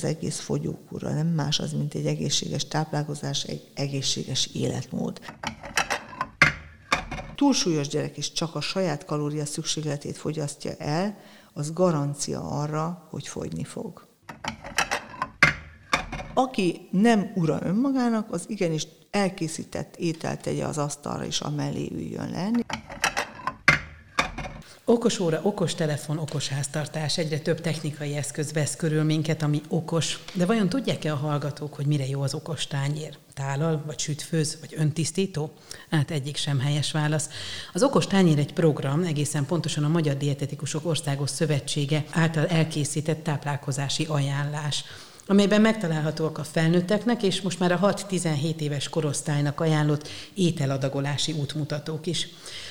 Az egész fogyókúra nem más az, mint egy egészséges táplálkozás, egy egészséges életmód. Túlsúlyos gyerek is csak a saját kalória szükségletét fogyasztja el, az garancia arra, hogy fogyni fog. Aki nem ura önmagának, az igenis elkészített ételt tegye az asztalra, és amellé üljön lenni. Okos óra, okos telefon, okos háztartás, egyre több technikai eszköz vesz körül minket, ami okos. De vajon tudják-e a hallgatók, hogy mire jó az okos tányér? Tálal, vagy sütfőz, vagy öntisztító? Hát egyik sem helyes válasz. Az okos tányér egy program, egészen pontosan a Magyar Dietetikusok Országos Szövetsége által elkészített táplálkozási ajánlás amelyben megtalálhatóak a felnőtteknek és most már a 6-17 éves korosztálynak ajánlott ételadagolási útmutatók is.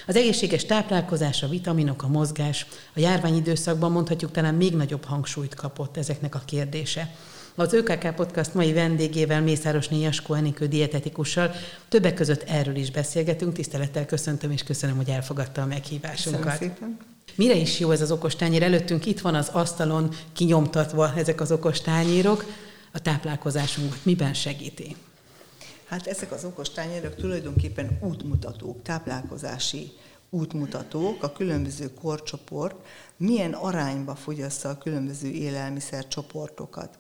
Az egészséges táplálkozás, a vitaminok, a mozgás a járványidőszakban mondhatjuk talán még nagyobb hangsúlyt kapott ezeknek a kérdése. Az ÖKK Podcast mai vendégével, Mészáros Jaskó Enikő dietetikussal többek között erről is beszélgetünk. Tisztelettel köszöntöm, és köszönöm, hogy elfogadta a meghívásunkat. Köszönöm szépen. Mire is jó ez az okostányér? Előttünk itt van az asztalon kinyomtatva ezek az okostányérok. A táplálkozásunkat miben segíti? Hát ezek az okostányérok tulajdonképpen útmutatók, táplálkozási útmutatók, a különböző korcsoport milyen arányba fogyassza a különböző élelmiszercsoportokat.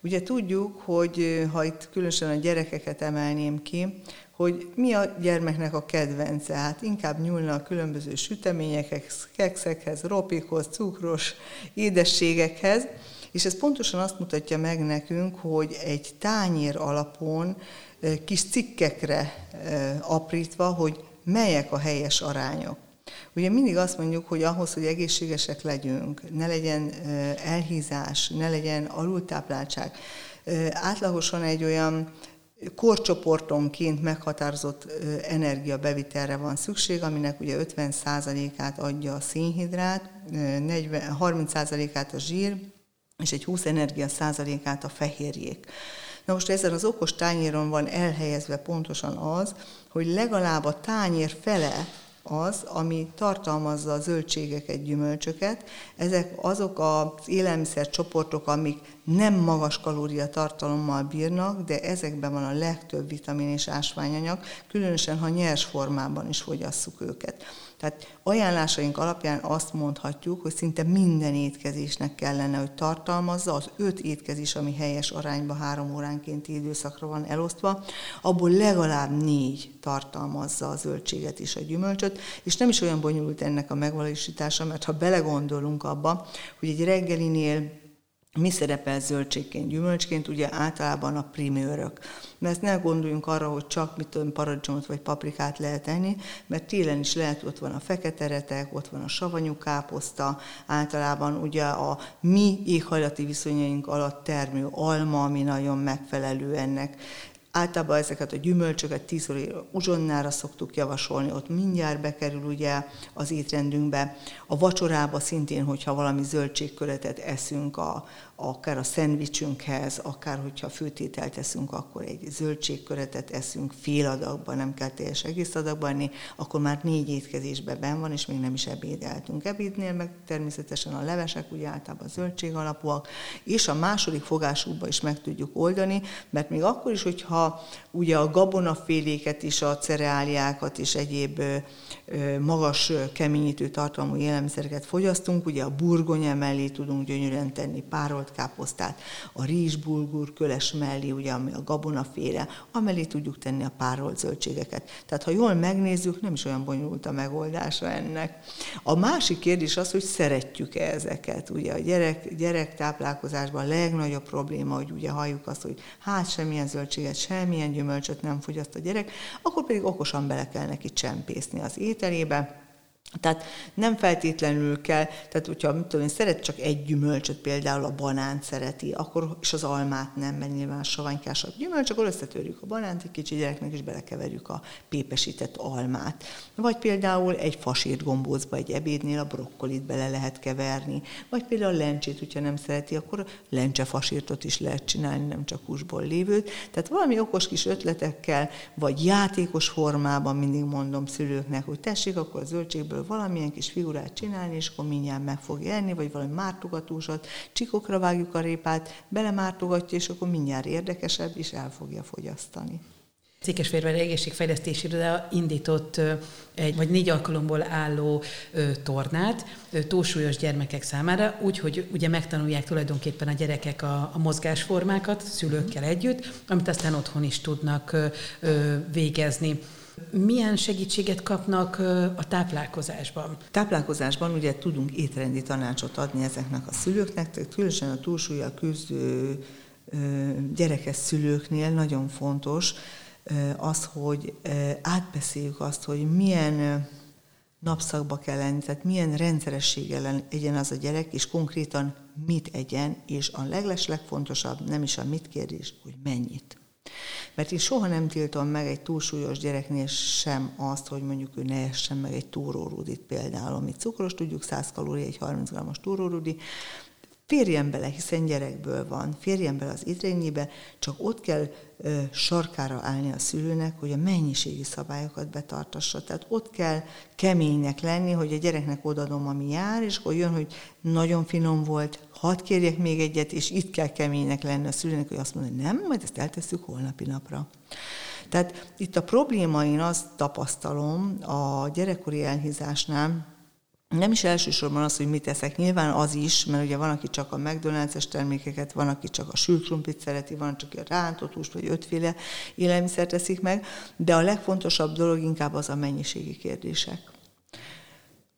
Ugye tudjuk, hogy ha itt különösen a gyerekeket emelném ki, hogy mi a gyermeknek a kedvence. Hát inkább nyúlna a különböző süteményekhez, kekszekhez, ropikhoz, cukros édességekhez, és ez pontosan azt mutatja meg nekünk, hogy egy tányér alapon kis cikkekre aprítva, hogy melyek a helyes arányok. Ugye mindig azt mondjuk, hogy ahhoz, hogy egészségesek legyünk, ne legyen elhízás, ne legyen alultápláltság, átlagosan egy olyan korcsoportonként meghatározott energiabevitelre van szükség, aminek ugye 50%-át adja a szénhidrát, 30%-át a zsír, és egy 20 energia százalékát a fehérjék. Na most ezen az okos tányéron van elhelyezve pontosan az, hogy legalább a tányér fele az, ami tartalmazza a zöldségeket, gyümölcsöket. Ezek azok az élelmiszercsoportok, amik nem magas kalóriatartalommal bírnak, de ezekben van a legtöbb vitamin és ásványanyag, különösen ha nyers formában is fogyasszuk őket. Tehát ajánlásaink alapján azt mondhatjuk, hogy szinte minden étkezésnek kellene, hogy tartalmazza az öt étkezés, ami helyes arányba három óránkénti időszakra van elosztva, abból legalább négy tartalmazza a zöldséget és a gyümölcsöt, és nem is olyan bonyolult ennek a megvalósítása, mert ha belegondolunk abba, hogy egy reggelinél mi szerepel zöldségként, gyümölcsként, ugye általában a primőrök. Mert ne gondoljunk arra, hogy csak mit tudom, paradicsomot vagy paprikát lehet enni, mert télen is lehet, ott van a fekete retek, ott van a savanyú káposzta, általában ugye a mi éghajlati viszonyaink alatt termő alma, ami nagyon megfelelő ennek. Általában ezeket a gyümölcsöket 10 óra uzsonnára szoktuk javasolni, ott mindjárt bekerül ugye az étrendünkbe. A vacsorába szintén, hogyha valami zöldségköretet eszünk, a, akár a szendvicsünkhez, akár hogyha főtételt eszünk, akkor egy zöldségköretet eszünk fél adagban, nem kell teljes egész adagban enni, akkor már négy étkezésben ben van, és még nem is ebédeltünk. Ebédnél meg természetesen a levesek ugye általában zöldség alapúak, és a második fogásukba is meg tudjuk oldani, mert még akkor is, hogyha ugye a gabonaféléket is, a cereáliákat és egyéb magas keményítő tartalmú élelmiszereket fogyasztunk, ugye a burgonya mellé tudunk gyönyörűen tenni párolt káposztát, a rizsbulgur köles mellé, ugye ami a gabonaféle, amellé tudjuk tenni a párolt zöldségeket. Tehát ha jól megnézzük, nem is olyan bonyolult a megoldása ennek. A másik kérdés az, hogy szeretjük-e ezeket. Ugye a gyerek, táplálkozásban a legnagyobb probléma, hogy ugye halljuk azt, hogy hát semmilyen zöldséget, semmilyen gyümölcsöt nem fogyaszt a gyerek, akkor pedig okosan bele kell neki csempészni az ételébe, tehát nem feltétlenül kell, tehát hogyha mit tudom én, szeret csak egy gyümölcsöt, például a banánt szereti, akkor, és az almát nem, mert nyilván savanykásabb gyümölcs, akkor összetörjük a banánt egy kicsi gyereknek, és belekeverjük a pépesített almát. Vagy például egy fasírt gombózba egy ebédnél a brokkolit bele lehet keverni, vagy például a lencsét, hogyha nem szereti, akkor lencsefasírtot is lehet csinálni, nem csak húsból lévőt. Tehát valami okos kis ötletekkel, vagy játékos formában mindig mondom szülőknek, hogy tessék, akkor a zöldségből belőle valamilyen kis figurát csinálni, és akkor mindjárt meg fogja enni, vagy valami mártogatósat, csikokra vágjuk a répát, belemártogatja, és akkor mindjárt érdekesebb, és el fogja fogyasztani. Székesfehérvár Egészségfejlesztési Iroda indított egy vagy négy alkalomból álló tornát túlsúlyos gyermekek számára, úgyhogy ugye megtanulják tulajdonképpen a gyerekek a, a mozgásformákat szülőkkel együtt, amit aztán otthon is tudnak végezni. Milyen segítséget kapnak a táplálkozásban? Táplálkozásban ugye tudunk étrendi tanácsot adni ezeknek a szülőknek, különösen a túlsúlyjal küzdő gyerekes szülőknél nagyon fontos, az, hogy átbeszéljük azt, hogy milyen napszakba kell lenni, tehát milyen rendszerességgel egyen az a gyerek, és konkrétan mit egyen, és a legles legfontosabb nem is a mit kérdés, hogy mennyit. Mert én soha nem tiltom meg egy túlsúlyos gyereknél sem azt, hogy mondjuk ő ne essen meg egy túrórudit például, amit cukros, tudjuk 100 kalória, egy 30 g-os túrórudi, Férjen bele, hiszen gyerekből van, férjen bele az idrényébe, csak ott kell ö, sarkára állni a szülőnek, hogy a mennyiségi szabályokat betartassa. Tehát ott kell keménynek lenni, hogy a gyereknek odadom, ami jár, és akkor jön, hogy nagyon finom volt, hadd kérjek még egyet, és itt kell keménynek lenni a szülőnek, hogy azt mondja, hogy nem, majd ezt eltesszük holnapi napra. Tehát itt a probléma, én azt tapasztalom a gyerekkori elhízásnál, nem is elsősorban az, hogy mit eszek, nyilván az is, mert ugye van, aki csak a McDonald's-es termékeket, van, aki csak a sült krumplit szereti, van, csak a rántott húst, vagy ötféle élelmiszert teszik meg, de a legfontosabb dolog inkább az a mennyiségi kérdések.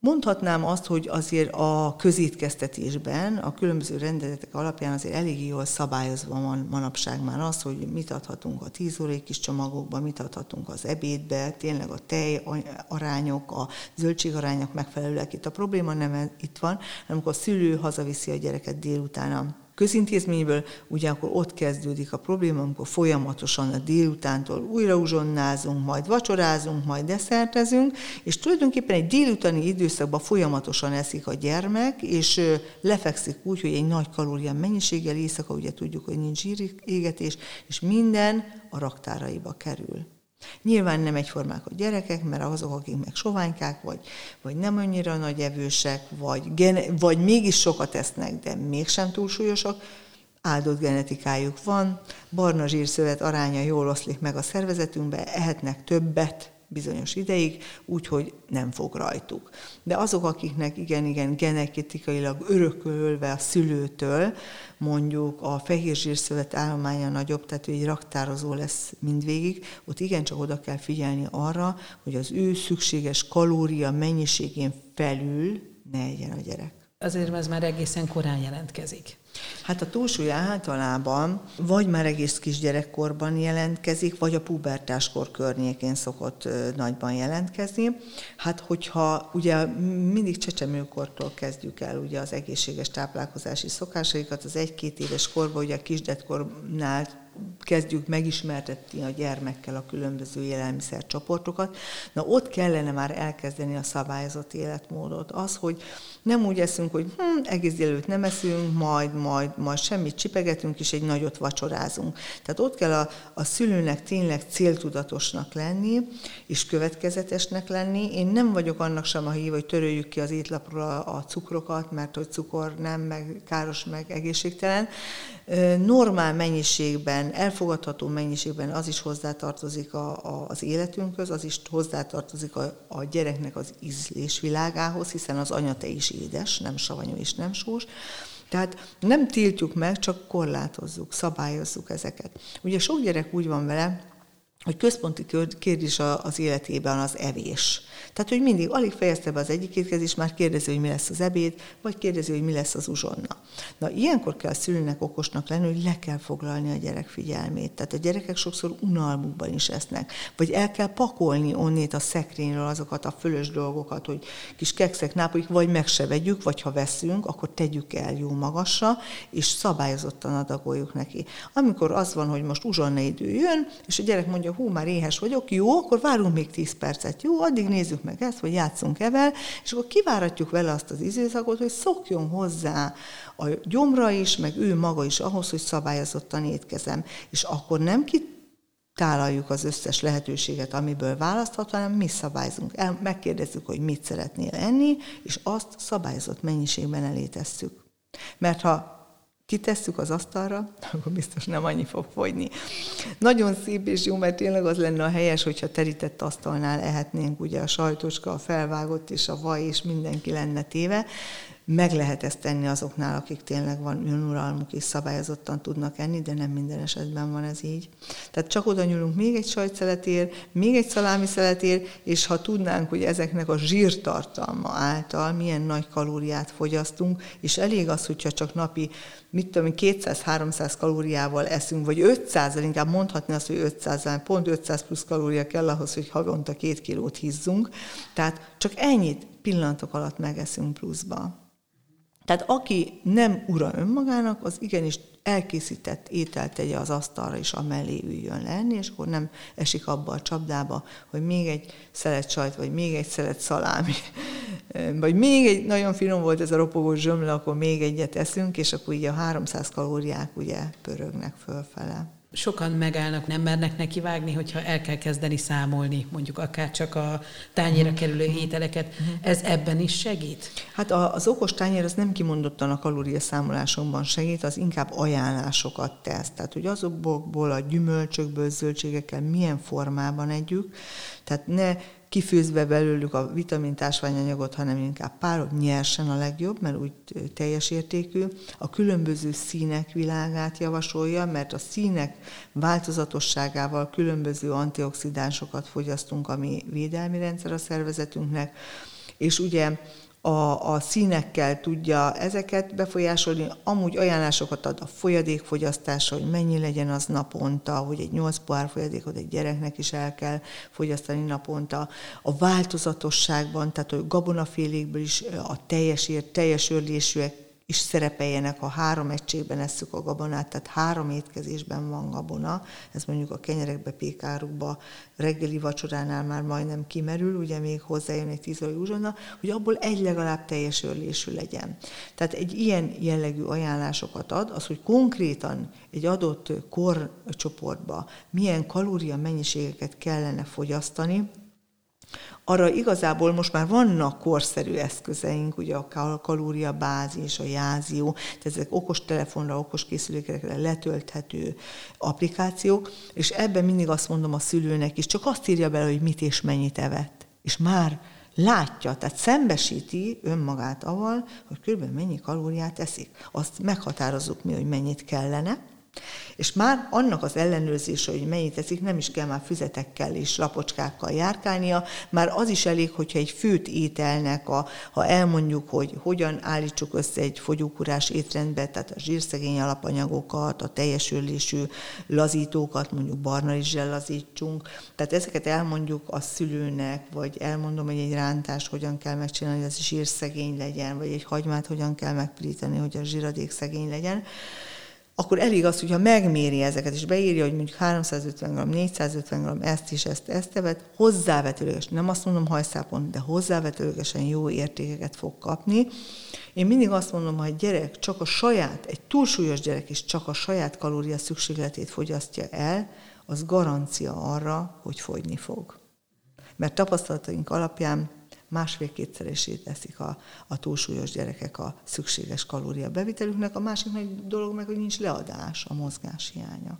Mondhatnám azt, hogy azért a közétkeztetésben a különböző rendeletek alapján azért elég jól szabályozva van manapság már az, hogy mit adhatunk a 10 órai kis csomagokba, mit adhatunk az ebédbe, tényleg a tej arányok, a zöldségarányok megfelelőek. Itt a probléma nem itt van, hanem amikor a szülő hazaviszi a gyereket délután közintézményből, ugye akkor ott kezdődik a probléma, amikor folyamatosan a délutántól újra uzsonnázunk, majd vacsorázunk, majd desszertezünk, és tulajdonképpen egy délutáni időszakban folyamatosan eszik a gyermek, és lefekszik úgy, hogy egy nagy kalória mennyiséggel éjszaka, ugye tudjuk, hogy nincs égetés, és minden a raktáraiba kerül. Nyilván nem egyformák a gyerekek, mert azok, akik meg soványkák, vagy, vagy nem annyira nagy evősek, vagy, gene, vagy mégis sokat esznek, de mégsem túlsúlyosak, áldott genetikájuk van, barna zsírszövet aránya jól oszlik meg a szervezetünkbe, ehetnek többet, bizonyos ideig, úgyhogy nem fog rajtuk. De azok, akiknek igen-igen genetikailag örökölve a szülőtől, mondjuk a fehérzsírszövet állománya nagyobb, tehát egy raktározó lesz mindvégig, ott igencsak oda kell figyelni arra, hogy az ő szükséges kalória mennyiségén felül ne egyen a gyerek. Azért ez már egészen korán jelentkezik. Hát a túlsúly általában vagy már egész kisgyerekkorban jelentkezik, vagy a pubertáskor környékén szokott nagyban jelentkezni. Hát hogyha ugye mindig csecsemőkortól kezdjük el ugye az egészséges táplálkozási szokásaikat, az egy-két éves korban, ugye a kisgyerkornál kezdjük megismertetni a gyermekkel a különböző élelmiszercsoportokat, na ott kellene már elkezdeni a szabályozott életmódot. Az, hogy nem úgy eszünk, hogy hm, egész délőtt nem eszünk, majd, majd, majd semmit csipegetünk, és egy nagyot vacsorázunk. Tehát ott kell a, a szülőnek tényleg céltudatosnak lenni, és következetesnek lenni. Én nem vagyok annak sem a hív, hogy töröljük ki az étlapról a, a cukrokat, mert hogy cukor nem, meg káros, meg egészségtelen. Normál mennyiségben, elfogadható mennyiségben az is hozzátartozik a, a, az életünkhöz, az is hozzátartozik a, a gyereknek az ízlésvilágához, hiszen az anyate is édes, nem savanyú és nem sós. Tehát nem tiltjuk meg, csak korlátozzuk, szabályozzuk ezeket. Ugye sok gyerek úgy van vele, hogy központi kérdés az életében az evés. Tehát, hogy mindig alig fejezte be az egyik étkezést, már kérdezi, hogy mi lesz az ebéd, vagy kérdezi, hogy mi lesz az uzsonna. Na, ilyenkor kell a szülőnek okosnak lenni, hogy le kell foglalni a gyerek figyelmét. Tehát a gyerekek sokszor unalmukban is esznek. Vagy el kell pakolni onnét a szekrényről azokat a fölös dolgokat, hogy kis kekszek, nápolik, vagy meg se vegyük, vagy ha veszünk, akkor tegyük el jó magasra, és szabályozottan adagoljuk neki. Amikor az van, hogy most uzsonna idő jön, és a gyerek mondja, hú, már éhes vagyok, jó, akkor várunk még 10 percet, jó, addig nézzük meg ezt, vagy játszunk evel, és akkor kiváratjuk vele azt az időszakot, hogy szokjon hozzá a gyomra is, meg ő maga is ahhoz, hogy szabályozottan étkezem. És akkor nem ki tálaljuk az összes lehetőséget, amiből választhat, hanem mi szabályzunk. El, megkérdezzük, hogy mit szeretnél enni, és azt szabályozott mennyiségben elé tesszük. Mert ha kitesszük az asztalra, akkor biztos nem annyi fog fogyni. Nagyon szép és jó, mert tényleg az lenne a helyes, hogyha terített asztalnál ehetnénk ugye a sajtoska, a felvágott és a vaj, és mindenki lenne téve, meg lehet ezt tenni azoknál, akik tényleg van önuralmuk és szabályozottan tudnak enni, de nem minden esetben van ez így. Tehát csak oda nyúlunk még egy sajtszeletér, még egy szalámi szeletér, és ha tudnánk, hogy ezeknek a zsírtartalma által milyen nagy kalóriát fogyasztunk, és elég az, hogyha csak napi, mit tudom, 200-300 kalóriával eszünk, vagy 500 inkább mondhatni azt, hogy 500 pont 500 plusz kalória kell ahhoz, hogy havonta két kilót hízzunk. Tehát csak ennyit pillanatok alatt megeszünk pluszba. Tehát aki nem ura önmagának, az igenis elkészített ételt tegye az asztalra, és amellé üljön lenni, és akkor nem esik abba a csapdába, hogy még egy szelet sajt, vagy még egy szelet szalámi, vagy még egy, nagyon finom volt ez a ropogó zsömle, akkor még egyet eszünk, és akkor így a 300 kalóriák ugye pörögnek fölfele sokan megállnak, nem mernek neki vágni, hogyha el kell kezdeni számolni, mondjuk akár csak a tányéra kerülő ételeket. Ez ebben is segít? Hát az okos tányér az nem kimondottan a kalóriaszámolásomban segít, az inkább ajánlásokat tesz. Tehát, hogy azokból a gyümölcsökből, zöldségekkel milyen formában együk, tehát ne kifőzve belőlük a vitamintásványanyagot, hanem inkább párod nyersen a legjobb, mert úgy teljes értékű. A különböző színek világát javasolja, mert a színek változatosságával különböző antioxidánsokat fogyasztunk, ami védelmi rendszer a szervezetünknek, és ugye a, a színekkel tudja ezeket befolyásolni, amúgy ajánlásokat ad a folyadékfogyasztásra, hogy mennyi legyen az naponta, hogy egy 8 pohár folyadékot egy gyereknek is el kell fogyasztani naponta. A változatosságban, tehát hogy gabonafélékből is a teljes, teljes örlésűek is szerepeljenek, ha három egységben esszük a gabonát, tehát három étkezésben van gabona, ez mondjuk a kenyerekbe, pékárukba, reggeli vacsoránál már majdnem kimerül, ugye még hozzájön egy tíz uzsonna, hogy abból egy legalább teljes örlésű legyen. Tehát egy ilyen jellegű ajánlásokat ad, az, hogy konkrétan egy adott korcsoportba milyen kalória mennyiségeket kellene fogyasztani, arra igazából most már vannak korszerű eszközeink, ugye a kalóriabázis, a jázió, tehát ezek okos telefonra, okos készülékekre letölthető applikációk, és ebben mindig azt mondom a szülőnek is, csak azt írja bele, hogy mit és mennyit evett. És már látja, tehát szembesíti önmagát avval, hogy körülbelül mennyi kalóriát eszik. Azt meghatározzuk mi, hogy mennyit kellene, és már annak az ellenőrzése, hogy mennyit teszik, nem is kell már füzetekkel és lapocskákkal járkálnia, már az is elég, hogyha egy főt ételnek, a, ha elmondjuk, hogy hogyan állítsuk össze egy fogyókurás étrendbe, tehát a zsírszegény alapanyagokat, a teljes ölésű lazítókat, mondjuk barna rizssel lazítsunk, tehát ezeket elmondjuk a szülőnek, vagy elmondom, hogy egy rántást hogyan kell megcsinálni, hogy az zsírszegény legyen, vagy egy hagymát hogyan kell megpirítani, hogy a zsíradék szegény legyen akkor elég az, hogyha megméri ezeket, és beírja, hogy mondjuk 350 g, 450 g, ezt is, ezt, ezt tevet, hozzávetőleges, nem azt mondom hajszápon, de hozzávetőlegesen jó értékeket fog kapni. Én mindig azt mondom, hogy egy gyerek csak a saját, egy túlsúlyos gyerek is csak a saját kalória szükségletét fogyasztja el, az garancia arra, hogy fogyni fog. Mert tapasztalataink alapján másfél-kétszeresét eszik a, a túlsúlyos gyerekek a szükséges kalória bevitelüknek, a másik nagy dolog meg, hogy nincs leadás, a mozgás hiánya.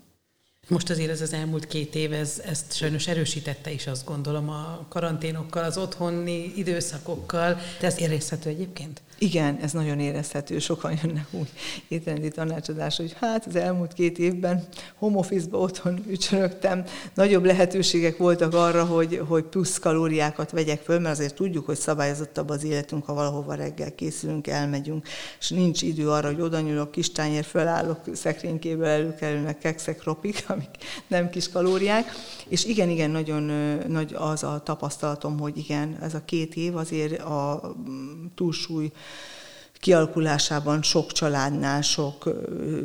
Most azért ez az elmúlt két év, ez, ezt sajnos erősítette is, azt gondolom, a karanténokkal, az otthoni időszakokkal. De ez érezhető egyébként? Igen, ez nagyon érezhető, sokan jönnek úgy étrendi tanácsadás, hogy hát az elmúlt két évben home office-ba otthon ücsörögtem, nagyobb lehetőségek voltak arra, hogy, hogy plusz kalóriákat vegyek föl, mert azért tudjuk, hogy szabályozottabb az életünk, ha valahova reggel készülünk, elmegyünk, és nincs idő arra, hogy oda nyúlok, kis tányér fölállok, szekrénykéből előkerülnek kekszek, ropik, amik nem kis kalóriák, és igen, igen, nagyon nagy az a tapasztalatom, hogy igen, ez a két év azért a túlsúly kialakulásában sok családnál, sok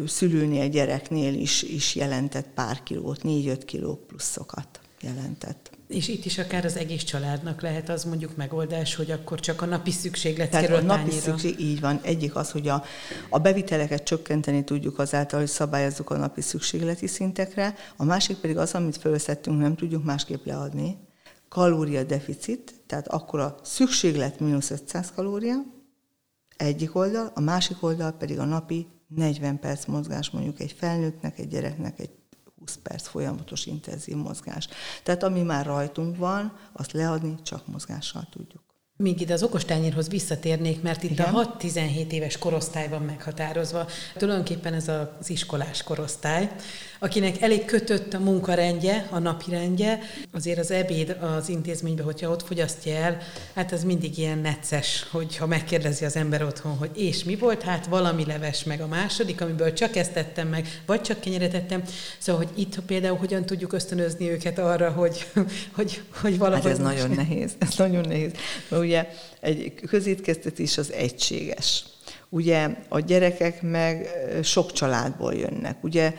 szülőnél, gyereknél is, is jelentett pár kilót, négy-öt kiló pluszokat jelentett. És itt is akár az egész családnak lehet az mondjuk megoldás, hogy akkor csak a napi szükséglet Tehát kerül a napi szükség, így van. Egyik az, hogy a, a beviteleket csökkenteni tudjuk azáltal, hogy szabályozzuk a napi szükségleti szintekre, a másik pedig az, amit felszedtünk, nem tudjuk másképp leadni. Kalóriadeficit, tehát akkor a szükséglet mínusz 500 kalória, egyik oldal, a másik oldal pedig a napi 40 perc mozgás mondjuk egy felnőttnek, egy gyereknek, egy 20 perc folyamatos intenzív mozgás. Tehát ami már rajtunk van, azt leadni csak mozgással tudjuk. Még ide az okostányérhoz visszatérnék, mert itt Igen. a 6-17 éves korosztály van meghatározva. Tulajdonképpen ez az iskolás korosztály, akinek elég kötött a munkarendje, a napirendje, azért az ebéd az intézményben, hogyha ott fogyasztja el, hát az mindig ilyen necces, hogyha megkérdezi az ember otthon, hogy és mi volt, hát valami leves meg a második, amiből csak ezt tettem meg, vagy csak kenyeret tettem. Szóval, hogy itt például hogyan tudjuk ösztönözni őket arra, hogy, hogy, hogy valahogy... Hát ez nagyon nehéz, ez nagyon nehéz. Mert ugye egy közétkeztetés az egységes. Ugye a gyerekek meg sok családból jönnek. Ugye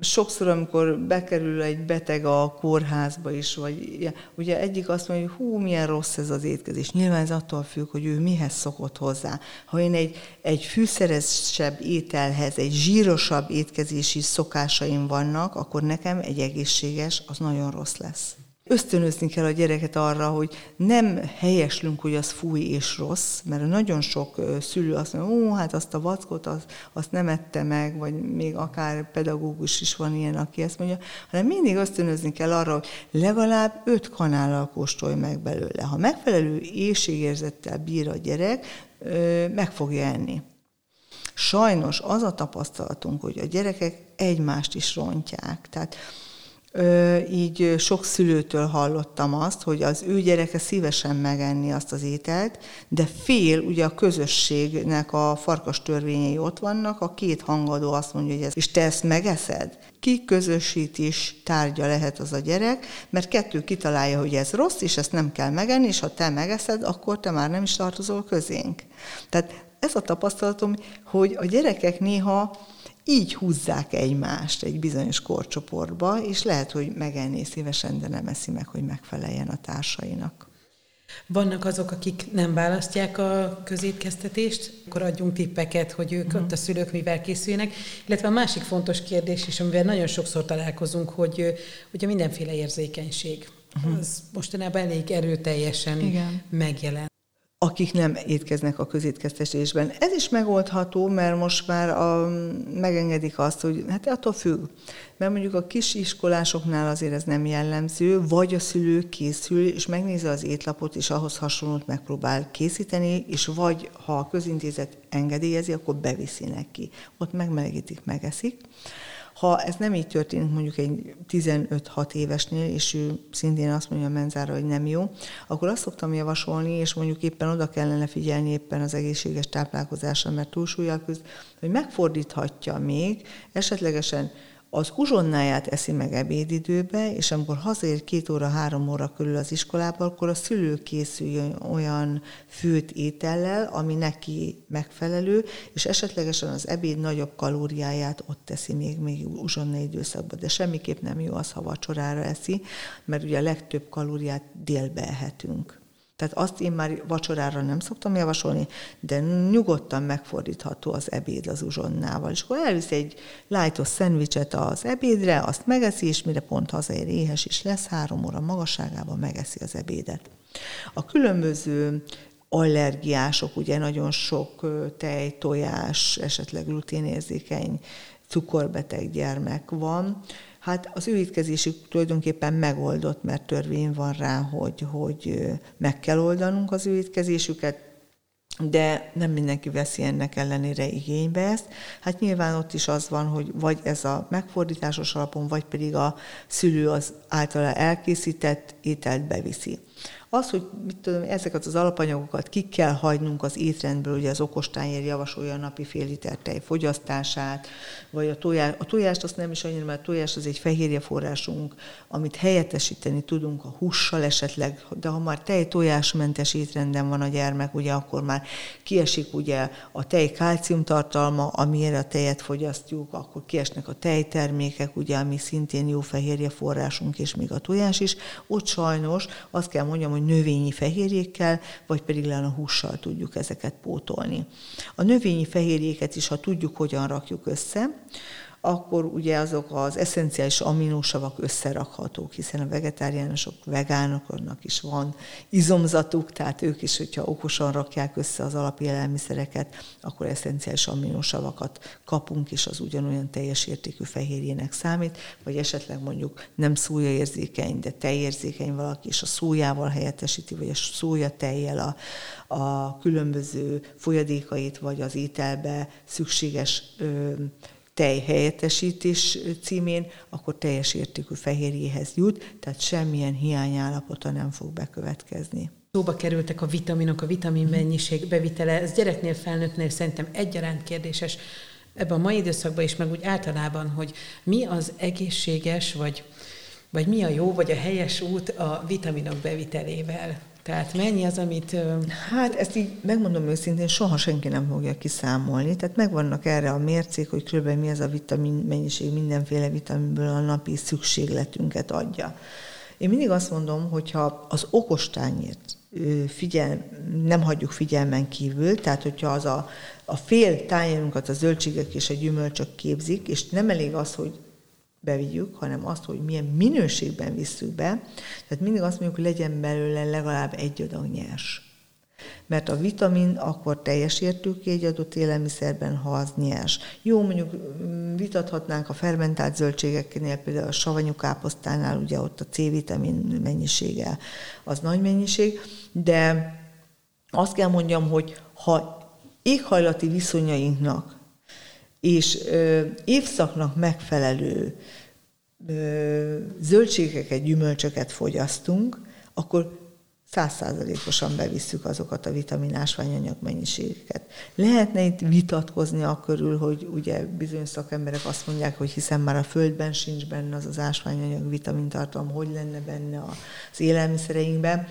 sokszor, amikor bekerül egy beteg a kórházba is, vagy ugye egyik azt mondja, hogy hú, milyen rossz ez az étkezés. Nyilván ez attól függ, hogy ő mihez szokott hozzá. Ha én egy, egy fűszeresebb ételhez, egy zsírosabb étkezési szokásaim vannak, akkor nekem egy egészséges, az nagyon rossz lesz ösztönözni kell a gyereket arra, hogy nem helyeslünk, hogy az fúj és rossz, mert nagyon sok szülő azt mondja, ó, hát azt a vackot, azt, azt nem ette meg, vagy még akár pedagógus is van ilyen, aki ezt mondja, hanem mindig ösztönözni kell arra, hogy legalább öt kanállal kóstolj meg belőle. Ha megfelelő éjségérzettel bír a gyerek, meg fogja enni. Sajnos az a tapasztalatunk, hogy a gyerekek egymást is rontják. Tehát így sok szülőtől hallottam azt, hogy az ő gyereke szívesen megenni azt az ételt, de fél, ugye a közösségnek a farkas törvényei ott vannak, a két hangadó azt mondja, hogy ez, és te ezt megeszed? Ki közösítés tárgya lehet az a gyerek, mert kettő kitalálja, hogy ez rossz, és ezt nem kell megenni, és ha te megeszed, akkor te már nem is tartozol közénk. Tehát ez a tapasztalatom, hogy a gyerekek néha így húzzák egymást egy bizonyos korcsoportba, és lehet, hogy megenné szívesen, de nem eszi meg, hogy megfeleljen a társainak. Vannak azok, akik nem választják a közétkeztetést, akkor adjunk tippeket, hogy ők uh-huh. ott a szülők mivel készüljenek. Illetve a másik fontos kérdés is, amivel nagyon sokszor találkozunk, hogy ugye mindenféle érzékenység. Uh-huh. Az mostanában elég erőteljesen Igen. megjelen akik nem étkeznek a közétkeztetésben. Ez is megoldható, mert most már a, megengedik azt, hogy hát attól függ. Mert mondjuk a kis iskolásoknál azért ez nem jellemző, vagy a szülő készül, és megnézi az étlapot, és ahhoz hasonlót megpróbál készíteni, és vagy ha a közintézet engedélyezi, akkor beviszi neki. Ott megmelegítik, megeszik. Ha ez nem így történik mondjuk egy 15-6 évesnél, és ő szintén azt mondja a menzára, hogy nem jó, akkor azt szoktam javasolni, és mondjuk éppen oda kellene figyelni éppen az egészséges táplálkozásra, mert túlsúlyjal küzd, hogy megfordíthatja még, esetlegesen az uzsonnáját eszi meg ebédidőbe, és amikor hazaér két óra, három óra körül az iskolába, akkor a szülő készüljön olyan főt étellel, ami neki megfelelő, és esetlegesen az ebéd nagyobb kalóriáját ott teszi még, még uzsonna időszakban, de semmiképp nem jó az, ha vacsorára eszi, mert ugye a legtöbb kalóriát délbe ehetünk. Tehát azt én már vacsorára nem szoktam javasolni, de nyugodtan megfordítható az ebéd az uzsonnával. És akkor elviszi egy lájtos szendvicset az ebédre, azt megeszi, és mire pont hazaér éhes is lesz, három óra magasságában megeszi az ebédet. A különböző allergiások, ugye nagyon sok tej, tojás, esetleg gluténérzékeny, cukorbeteg gyermek van, hát az ő étkezésük tulajdonképpen megoldott, mert törvény van rá, hogy, hogy meg kell oldanunk az ő étkezésüket, de nem mindenki veszi ennek ellenére igénybe ezt. Hát nyilván ott is az van, hogy vagy ez a megfordításos alapon, vagy pedig a szülő az általa elkészített ételt beviszi. Az, hogy mit tudom, ezeket az alapanyagokat ki kell hagynunk az étrendből, ugye az okostányér javasolja a napi fél liter tej fogyasztását, vagy a, tojás, a tojást azt nem is annyira, mert a tojás az egy fehérje forrásunk, amit helyettesíteni tudunk a hússal esetleg, de ha már tej tojásmentes étrenden van a gyermek, ugye akkor már kiesik ugye a tej kálciumtartalma, amire a tejet fogyasztjuk, akkor kiesnek a tejtermékek, ugye, ami szintén jó fehérje forrásunk, és még a tojás is. Ott sajnos azt kell mondjam, hogy növényi fehérjékkel, vagy pedig lenne hússal tudjuk ezeket pótolni. A növényi fehérjéket is, ha tudjuk, hogyan rakjuk össze, akkor ugye azok az eszenciális aminósavak összerakhatók, hiszen a vegetáriánusok, vegánoknak is van izomzatuk, tehát ők is, hogyha okosan rakják össze az alapélelmiszereket, akkor eszenciális aminósavakat kapunk, és az ugyanolyan teljes értékű fehérjének számít, vagy esetleg mondjuk nem szójaérzékeny, de tejérzékeny valaki, és a szójával helyettesíti, vagy a szója tejjel a, a különböző folyadékait, vagy az ételbe szükséges ö, tejhelyettesítés címén, akkor teljes értékű fehérjéhez jut, tehát semmilyen hiányállapota nem fog bekövetkezni. Szóba kerültek a vitaminok, a vitamin mennyiség bevitele, ez gyereknél, felnőttnél szerintem egyaránt kérdéses ebben a mai időszakban is, meg úgy általában, hogy mi az egészséges, vagy, vagy mi a jó, vagy a helyes út a vitaminok bevitelével. Tehát mennyi az, amit... Hát ezt így megmondom őszintén, soha senki nem fogja kiszámolni. Tehát megvannak erre a mércék, hogy kb. mi az a vitamin mennyiség, mindenféle vitaminből a napi szükségletünket adja. Én mindig azt mondom, hogyha az okostányért figyel, nem hagyjuk figyelmen kívül, tehát hogyha az a, a fél tájérunkat a zöldségek és a gyümölcsök képzik, és nem elég az, hogy bevigyük, hanem azt, hogy milyen minőségben visszük be. Tehát mindig azt mondjuk, hogy legyen belőle legalább egy adag nyers. Mert a vitamin akkor teljes értékű egy adott élelmiszerben, ha az nyers. Jó, mondjuk mm, vitathatnánk a fermentált zöldségeknél, például a savanyú káposztánál, ugye ott a C-vitamin mennyisége az nagy mennyiség, de azt kell mondjam, hogy ha éghajlati viszonyainknak és ö, évszaknak megfelelő ö, zöldségeket, gyümölcsöket fogyasztunk, akkor százszázalékosan bevisszük azokat a vitaminásványanyag mennyiségeket. Lehetne itt vitatkozni a körül, hogy ugye bizonyos szakemberek azt mondják, hogy hiszen már a földben sincs benne az az ásványanyag vitamintartalom, hogy lenne benne az élelmiszereinkben,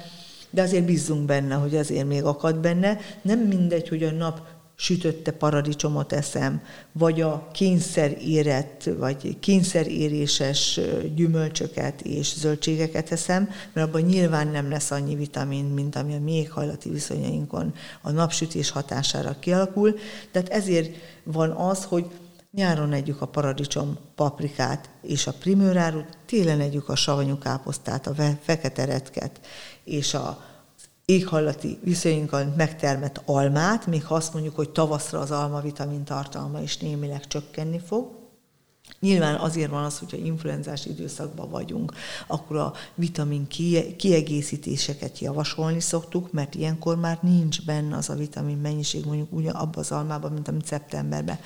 de azért bízzunk benne, hogy azért még akad benne. Nem mindegy, hogy a nap sütötte paradicsomot eszem, vagy a kényszer érett, vagy kényszeréréses gyümölcsöket és zöldségeket eszem, mert abban nyilván nem lesz annyi vitamin, mint ami a mi hajlati viszonyainkon a napsütés hatására kialakul. Tehát ezért van az, hogy nyáron együk a paradicsom paprikát és a primőrárut, télen együk a savanyú káposztát, a fekete retket és a éghajlati viszonyunkkal megtermett almát, még ha azt mondjuk, hogy tavaszra az alma vitamin tartalma is némileg csökkenni fog. Nyilván azért van az, hogyha influenzás időszakban vagyunk, akkor a vitamin kiegészítéseket javasolni szoktuk, mert ilyenkor már nincs benne az a vitamin mennyiség mondjuk ugyan abban az almában, mint amit szeptemberben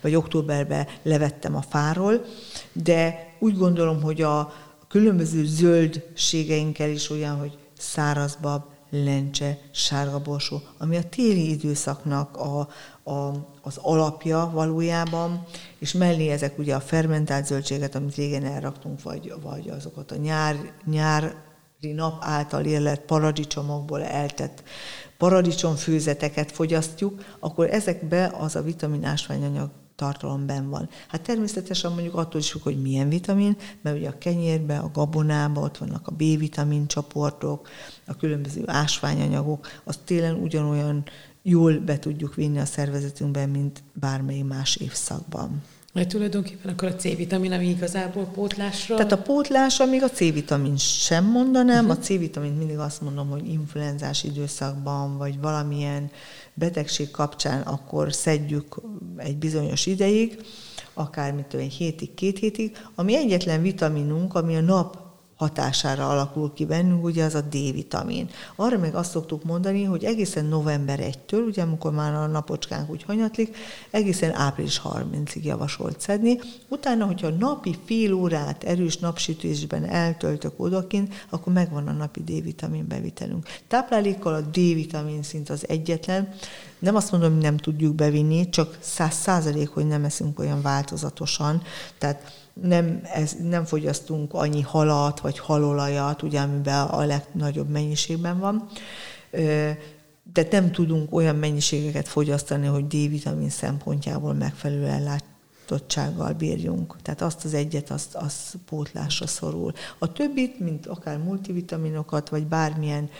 vagy októberben levettem a fáról, de úgy gondolom, hogy a különböző zöldségeinkkel is olyan, hogy szárazbab, lencse, sárga borsó, ami a téli időszaknak a, a, az alapja valójában, és mellé ezek ugye a fermentált zöldséget, amit régen elraktunk, vagy, vagy azokat a nyár, nyári nap által érlett paradicsomokból eltett paradicsomfőzeteket fogyasztjuk, akkor ezekbe az a vitamin ásványanyag tartalom ben van. Hát természetesen mondjuk attól is függ, hogy milyen vitamin, mert ugye a kenyérbe, a gabonában ott vannak a B-vitamin csoportok, a különböző ásványanyagok, azt télen ugyanolyan jól be tudjuk vinni a szervezetünkben, mint bármely más évszakban. Mert tulajdonképpen akkor a C-vitamin, ami igazából pótlásra... Tehát a pótlás, amíg a C-vitamin sem mondanám, uh-huh. a C-vitamin mindig azt mondom, hogy influenzás időszakban, vagy valamilyen betegség kapcsán akkor szedjük egy bizonyos ideig, akár mit tudom, egy hétig, két hétig, ami egyetlen vitaminunk, ami a nap hatására alakul ki bennünk, ugye az a D-vitamin. Arra meg azt szoktuk mondani, hogy egészen november 1-től, ugye amikor már a napocskánk úgy hanyatlik, egészen április 30-ig javasolt szedni. Utána, hogyha napi fél órát erős napsütésben eltöltök odakint, akkor megvan a napi D-vitamin bevitelünk. Táplálékkal a D-vitamin szint az egyetlen, nem azt mondom, hogy nem tudjuk bevinni, csak száz százalék, hogy nem eszünk olyan változatosan, tehát nem, ez, nem fogyasztunk annyi halat vagy halolajat, ugye, amiben a legnagyobb mennyiségben van, de nem tudunk olyan mennyiségeket fogyasztani, hogy D-vitamin szempontjából megfelelő ellátottsággal bírjunk. Tehát azt az egyet, azt, az pótlásra szorul. A többit, mint akár multivitaminokat, vagy bármilyen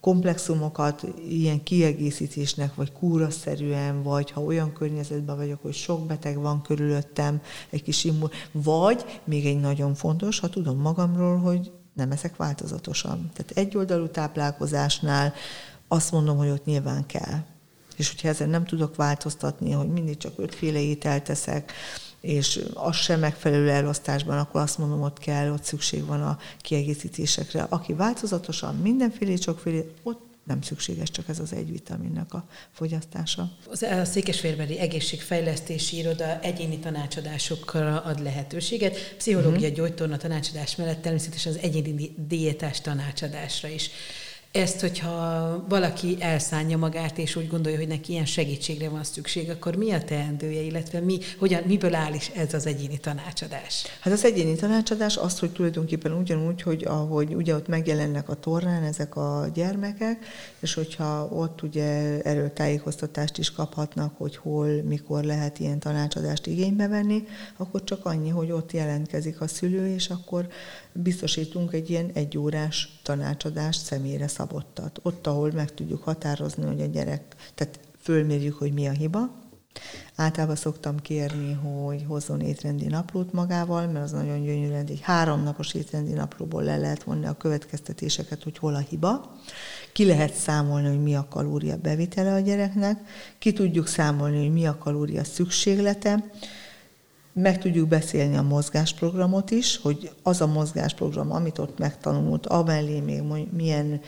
komplexumokat ilyen kiegészítésnek, vagy kúraszerűen, vagy ha olyan környezetben vagyok, hogy sok beteg van körülöttem, egy kis immun, vagy még egy nagyon fontos, ha tudom magamról, hogy nem eszek változatosan. Tehát egyoldalú táplálkozásnál azt mondom, hogy ott nyilván kell. És hogyha ezen nem tudok változtatni, hogy mindig csak ötféle ételt teszek, és az sem megfelelő elosztásban, akkor azt mondom, ott kell, ott szükség van a kiegészítésekre. Aki változatosan mindenféle, sokféle, ott nem szükséges csak ez az egy vitaminnak a fogyasztása. Az a Székesférbeli Egészségfejlesztési Iroda egyéni tanácsadásokra ad lehetőséget. Pszichológia, uh-huh. gyógytorna tanácsadás mellett természetesen az egyéni diétás tanácsadásra is. Ezt, hogyha valaki elszánja magát, és úgy gondolja, hogy neki ilyen segítségre van szükség, akkor mi a teendője, illetve mi, hogyan, miből áll is ez az egyéni tanácsadás? Hát az egyéni tanácsadás az, hogy tulajdonképpen ugyanúgy, hogy ahogy ugye ott megjelennek a torrán ezek a gyermekek, és hogyha ott ugye erről tájékoztatást is kaphatnak, hogy hol, mikor lehet ilyen tanácsadást igénybe venni, akkor csak annyi, hogy ott jelentkezik a szülő, és akkor biztosítunk egy ilyen egyórás tanácsadást személyre szabottat. Ott, ahol meg tudjuk határozni, hogy a gyerek, tehát fölmérjük, hogy mi a hiba. Általában szoktam kérni, hogy hozzon étrendi naplót magával, mert az nagyon gyönyörűen egy háromnapos étrendi naplóból le lehet vonni a következtetéseket, hogy hol a hiba. Ki lehet számolni, hogy mi a kalória bevitele a gyereknek, ki tudjuk számolni, hogy mi a kalória szükséglete, meg tudjuk beszélni a mozgásprogramot is, hogy az a mozgásprogram, amit ott megtanult, amellé még milyen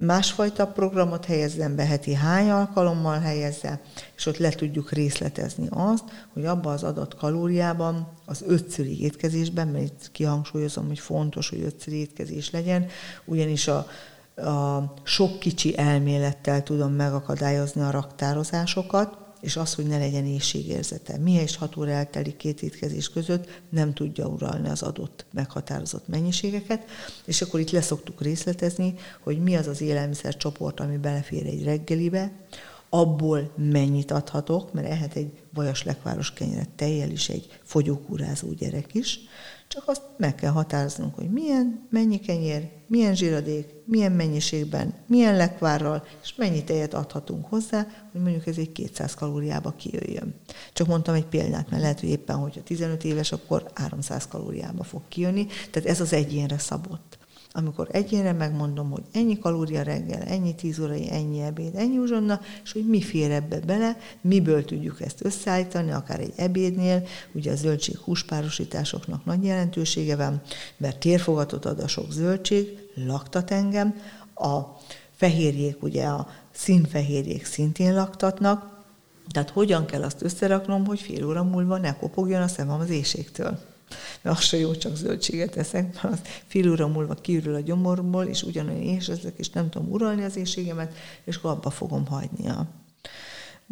másfajta programot helyezzen be, heti hány alkalommal helyezze, és ott le tudjuk részletezni azt, hogy abban az adott kalóriában, az ötszöri étkezésben, mert itt kihangsúlyozom, hogy fontos, hogy ötszöri étkezés legyen, ugyanis a, a sok kicsi elmélettel tudom megakadályozni a raktározásokat, és az, hogy ne legyen éjségérzete. Mihez is hat óra eltelik két étkezés között, nem tudja uralni az adott meghatározott mennyiségeket, és akkor itt leszoktuk részletezni, hogy mi az az élelmiszer csoport, ami belefér egy reggelibe, abból mennyit adhatok, mert ehet egy vajas lekváros kenyeret tejjel is egy fogyókúrázó gyerek is, csak azt meg kell határoznunk, hogy milyen, mennyi kenyér, milyen zsíradék, milyen mennyiségben, milyen lekvárral, és mennyi tejet adhatunk hozzá, hogy mondjuk ez egy 200 kalóriába kijöjjön. Csak mondtam egy példát, mert lehet, hogy éppen, hogyha 15 éves, akkor 300 kalóriába fog kijönni, tehát ez az egyénre szabott amikor egyénre megmondom, hogy ennyi kalória reggel, ennyi tíz órai, ennyi ebéd, ennyi uzsonna, és hogy mi fér ebbe bele, miből tudjuk ezt összeállítani, akár egy ebédnél, ugye a zöldség húspárosításoknak nagy jelentősége van, mert térfogatot ad a sok zöldség, laktat engem, a fehérjék, ugye a színfehérjék szintén laktatnak, tehát hogyan kell azt összeraknom, hogy fél óra múlva ne kopogjon a szemem az éjségtől se jó, csak zöldséget eszek, mert az fél óra múlva kiürül a gyomorból, és ugyanolyan és ezek, és nem tudom uralni az éjségemet, és akkor abba fogom a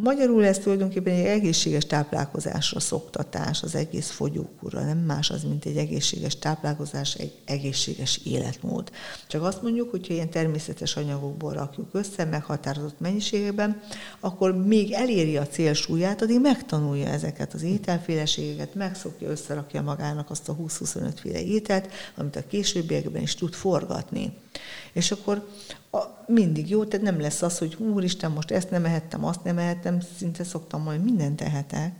Magyarul ez tulajdonképpen egy egészséges táplálkozásra szoktatás, az egész fogyókúra, nem más az, mint egy egészséges táplálkozás, egy egészséges életmód. Csak azt mondjuk, hogyha ilyen természetes anyagokból rakjuk össze, meghatározott mennyiségben, akkor még eléri a célsúlyát, addig megtanulja ezeket az ételféleségeket, megszokja, összerakja magának azt a 20-25 féle ételt, amit a későbbiekben is tud forgatni. És akkor a, mindig jó, tehát nem lesz az, hogy úristen, most ezt nem ehettem, azt nem ehettem, szinte szoktam mondani, mindent tehetek,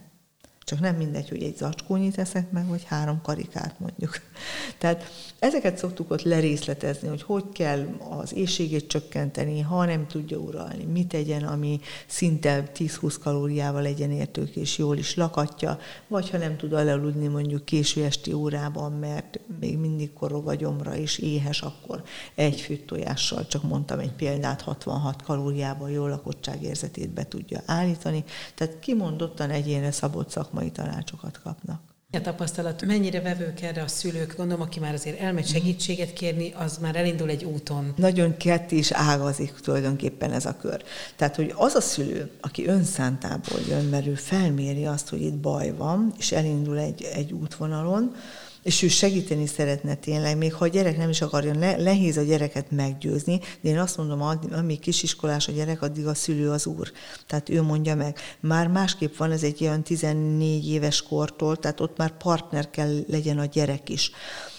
Csak nem mindegy, hogy egy zacskónyit teszek meg, vagy három karikát mondjuk. Tehát ezeket szoktuk ott lerészletezni, hogy hogy kell az éjségét csökkenteni, ha nem tudja uralni, mit tegyen, ami szinte 10-20 kalóriával legyen értők és jól is lakatja, vagy ha nem tud aludni mondjuk késő esti órában, mert még mindig korog a gyomra és éhes, akkor egy fűt tojással, csak mondtam egy példát, 66 kalóriával jól lakottságérzetét be tudja állítani. Tehát kimondottan egyénre szabott szakmai tanácsokat kapnak. A tapasztalat, mennyire vevők erre a szülők, gondolom, aki már azért elmegy segítséget kérni, az már elindul egy úton. Nagyon ketté is ágazik tulajdonképpen ez a kör. Tehát, hogy az a szülő, aki önszántából jön, mert ő felméri azt, hogy itt baj van, és elindul egy, egy útvonalon, és ő segíteni szeretne tényleg, még ha a gyerek nem is akarja, ne, nehéz a gyereket meggyőzni, de én azt mondom, amíg kisiskolás a gyerek, addig a szülő az úr. Tehát ő mondja meg. Már másképp van, ez egy olyan 14 éves kortól, tehát ott már partner kell legyen a gyerek is.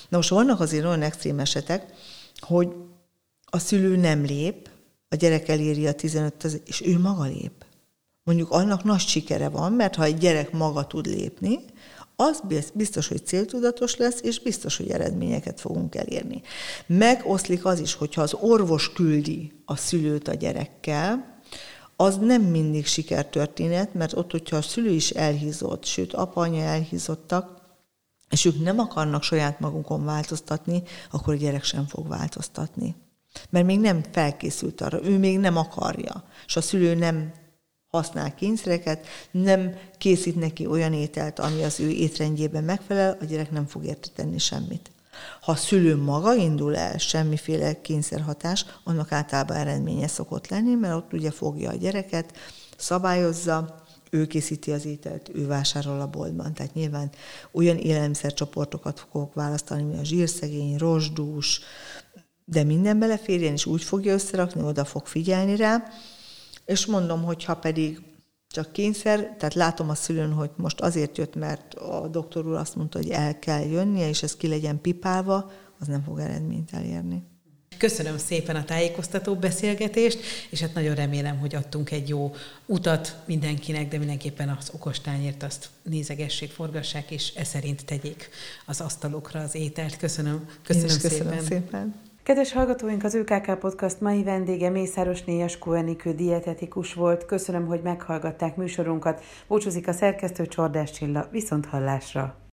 Na most vannak azért olyan extrém esetek, hogy a szülő nem lép, a gyerek eléri a 15 és ő maga lép. Mondjuk annak nagy sikere van, mert ha egy gyerek maga tud lépni, az biztos, hogy céltudatos lesz, és biztos, hogy eredményeket fogunk elérni. Megoszlik az is, hogyha az orvos küldi a szülőt a gyerekkel, az nem mindig sikertörténet, mert ott, hogyha a szülő is elhízott, sőt, apa, anya elhízottak, és ők nem akarnak saját magukon változtatni, akkor a gyerek sem fog változtatni. Mert még nem felkészült arra, ő még nem akarja, és a szülő nem használ kényszereket, nem készít neki olyan ételt, ami az ő étrendjében megfelel, a gyerek nem fog érte tenni semmit. Ha a szülő maga indul el, semmiféle kényszerhatás, annak általában eredménye szokott lenni, mert ott ugye fogja a gyereket, szabályozza, ő készíti az ételt, ő vásárol a boltban. Tehát nyilván olyan élelmiszercsoportokat fogok választani, mint a zsírszegény, rozsdús, de minden beleférjen, és úgy fogja összerakni, oda fog figyelni rá, és mondom, hogy ha pedig csak kényszer, tehát látom a szülőn, hogy most azért jött, mert a doktor úr azt mondta, hogy el kell jönnie, és ez ki legyen pipálva, az nem fog eredményt elérni. Köszönöm szépen a tájékoztató beszélgetést, és hát nagyon remélem, hogy adtunk egy jó utat mindenkinek, de mindenképpen az okostányért azt nézegessék, forgassák, és e szerint tegyék az asztalokra az ételt. Köszönöm, köszönöm, köszönöm szépen. szépen. Kedves hallgatóink, az ÖKK Podcast mai vendége Mészáros Néjas Kóenikő dietetikus volt. Köszönöm, hogy meghallgatták műsorunkat. Búcsúzik a szerkesztő Csordás Csilla. Viszont hallásra!